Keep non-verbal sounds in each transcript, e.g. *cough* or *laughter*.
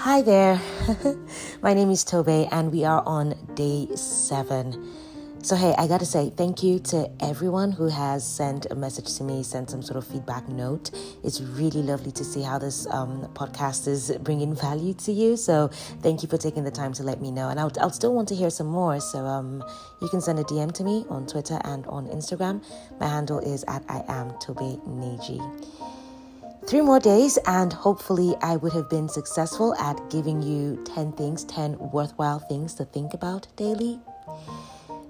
Hi there. *laughs* My name is Tobe, and we are on day seven. So, hey, I gotta say thank you to everyone who has sent a message to me, sent some sort of feedback note. It's really lovely to see how this um, podcast is bringing value to you. So, thank you for taking the time to let me know. And I'll, I'll still want to hear some more. So, um, you can send a DM to me on Twitter and on Instagram. My handle is at I am Tobe Neji. Three more days, and hopefully, I would have been successful at giving you 10 things, 10 worthwhile things to think about daily.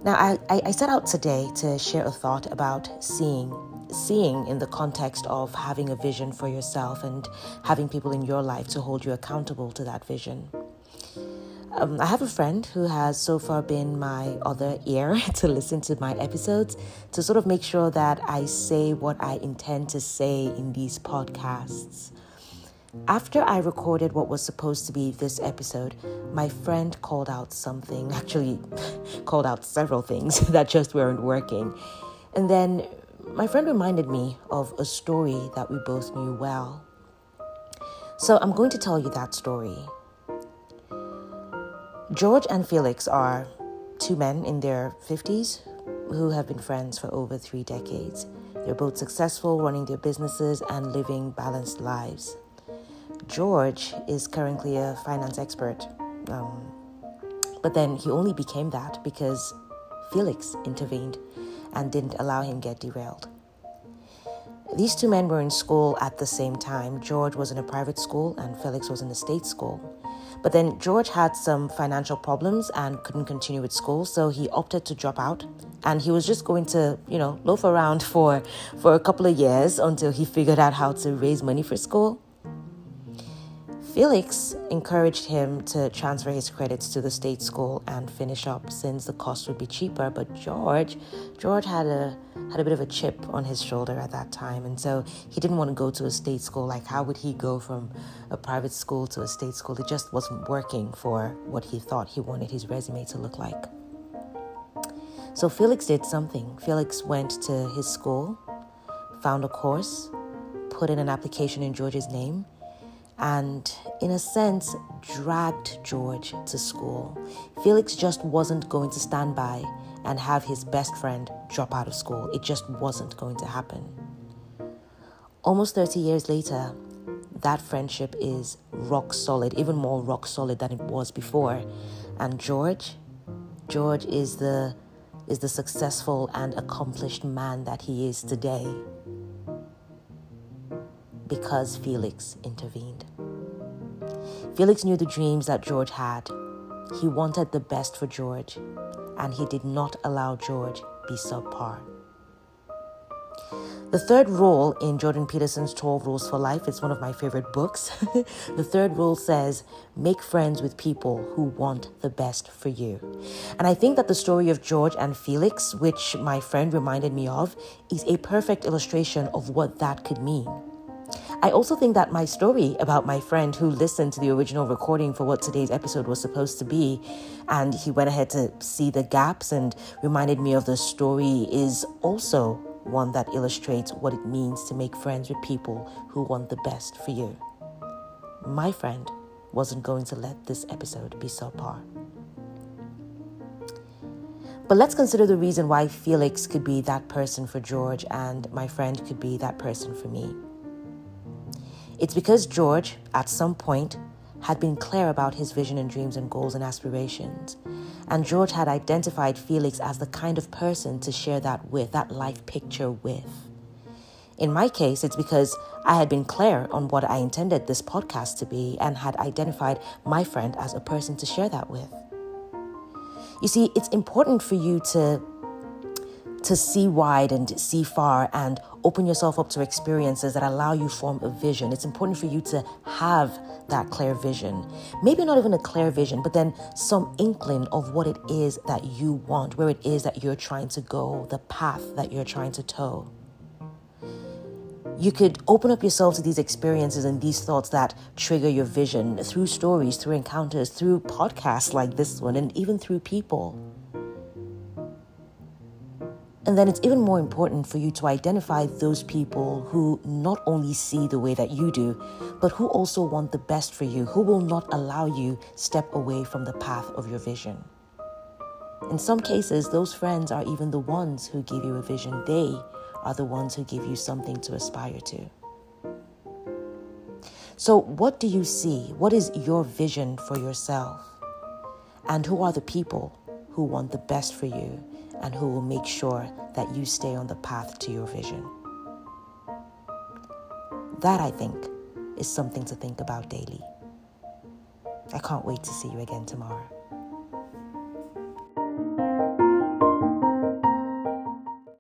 Now, I, I, set out today to share a thought about seeing, seeing in the context of having a vision for yourself and having people in your life to hold you accountable to that vision. Um, I have a friend who has so far been my other ear *laughs* to listen to my episodes to sort of make sure that I say what I intend to say in these podcasts. After I recorded what was supposed to be this episode, my friend called out something, *laughs* actually, called out several things *laughs* that just weren't working. And then my friend reminded me of a story that we both knew well. So I'm going to tell you that story. George and Felix are two men in their 50s who have been friends for over three decades. They're both successful, running their businesses and living balanced lives. George is currently a finance expert. Um, but then he only became that because Felix intervened and didn't allow him get derailed. These two men were in school at the same time. George was in a private school and Felix was in a state school. But then George had some financial problems and couldn't continue with school, so he opted to drop out. And he was just going to, you know, loaf around *laughs* for for a couple of years until he figured out how to raise money for school. Felix encouraged him to transfer his credits to the state school and finish up since the cost would be cheaper. But George, George had a had a bit of a chip on his shoulder at that time, and so he didn't want to go to a state school. Like, how would he go from a private school to a state school? It just wasn't working for what he thought he wanted his resume to look like. So Felix did something. Felix went to his school, found a course, put in an application in George's name and, in a sense, dragged George to school. Felix just wasn't going to stand by and have his best friend drop out of school. It just wasn't going to happen. Almost 30 years later, that friendship is rock solid, even more rock solid than it was before. And George, George is the is the successful and accomplished man that he is today because Felix intervened. Felix knew the dreams that George had. He wanted the best for George, and he did not allow George be subpar. The third rule in Jordan Peterson's 12 Rules for Life is one of my favorite books. *laughs* the third rule says, make friends with people who want the best for you. And I think that the story of George and Felix, which my friend reminded me of, is a perfect illustration of what that could mean. I also think that my story about my friend who listened to the original recording for what today's episode was supposed to be, and he went ahead to see the gaps and reminded me of the story, is also one that illustrates what it means to make friends with people who want the best for you. My friend wasn't going to let this episode be subpar. But let's consider the reason why Felix could be that person for George and my friend could be that person for me. It's because George, at some point, had been clear about his vision and dreams and goals and aspirations. And George had identified Felix as the kind of person to share that with, that life picture with. In my case, it's because I had been clear on what I intended this podcast to be and had identified my friend as a person to share that with. You see, it's important for you to to see wide and see far and open yourself up to experiences that allow you form a vision. It's important for you to have that clear vision. Maybe not even a clear vision, but then some inkling of what it is that you want, where it is that you're trying to go, the path that you're trying to toe. You could open up yourself to these experiences and these thoughts that trigger your vision through stories, through encounters, through podcasts like this one, and even through people. And then it's even more important for you to identify those people who not only see the way that you do, but who also want the best for you, who will not allow you step away from the path of your vision. In some cases, those friends are even the ones who give you a vision. They are the ones who give you something to aspire to. So, what do you see? What is your vision for yourself? And who are the people who want the best for you and who will make sure that you stay on the path to your vision? That, I think, is something to think about daily. I can't wait to see you again tomorrow.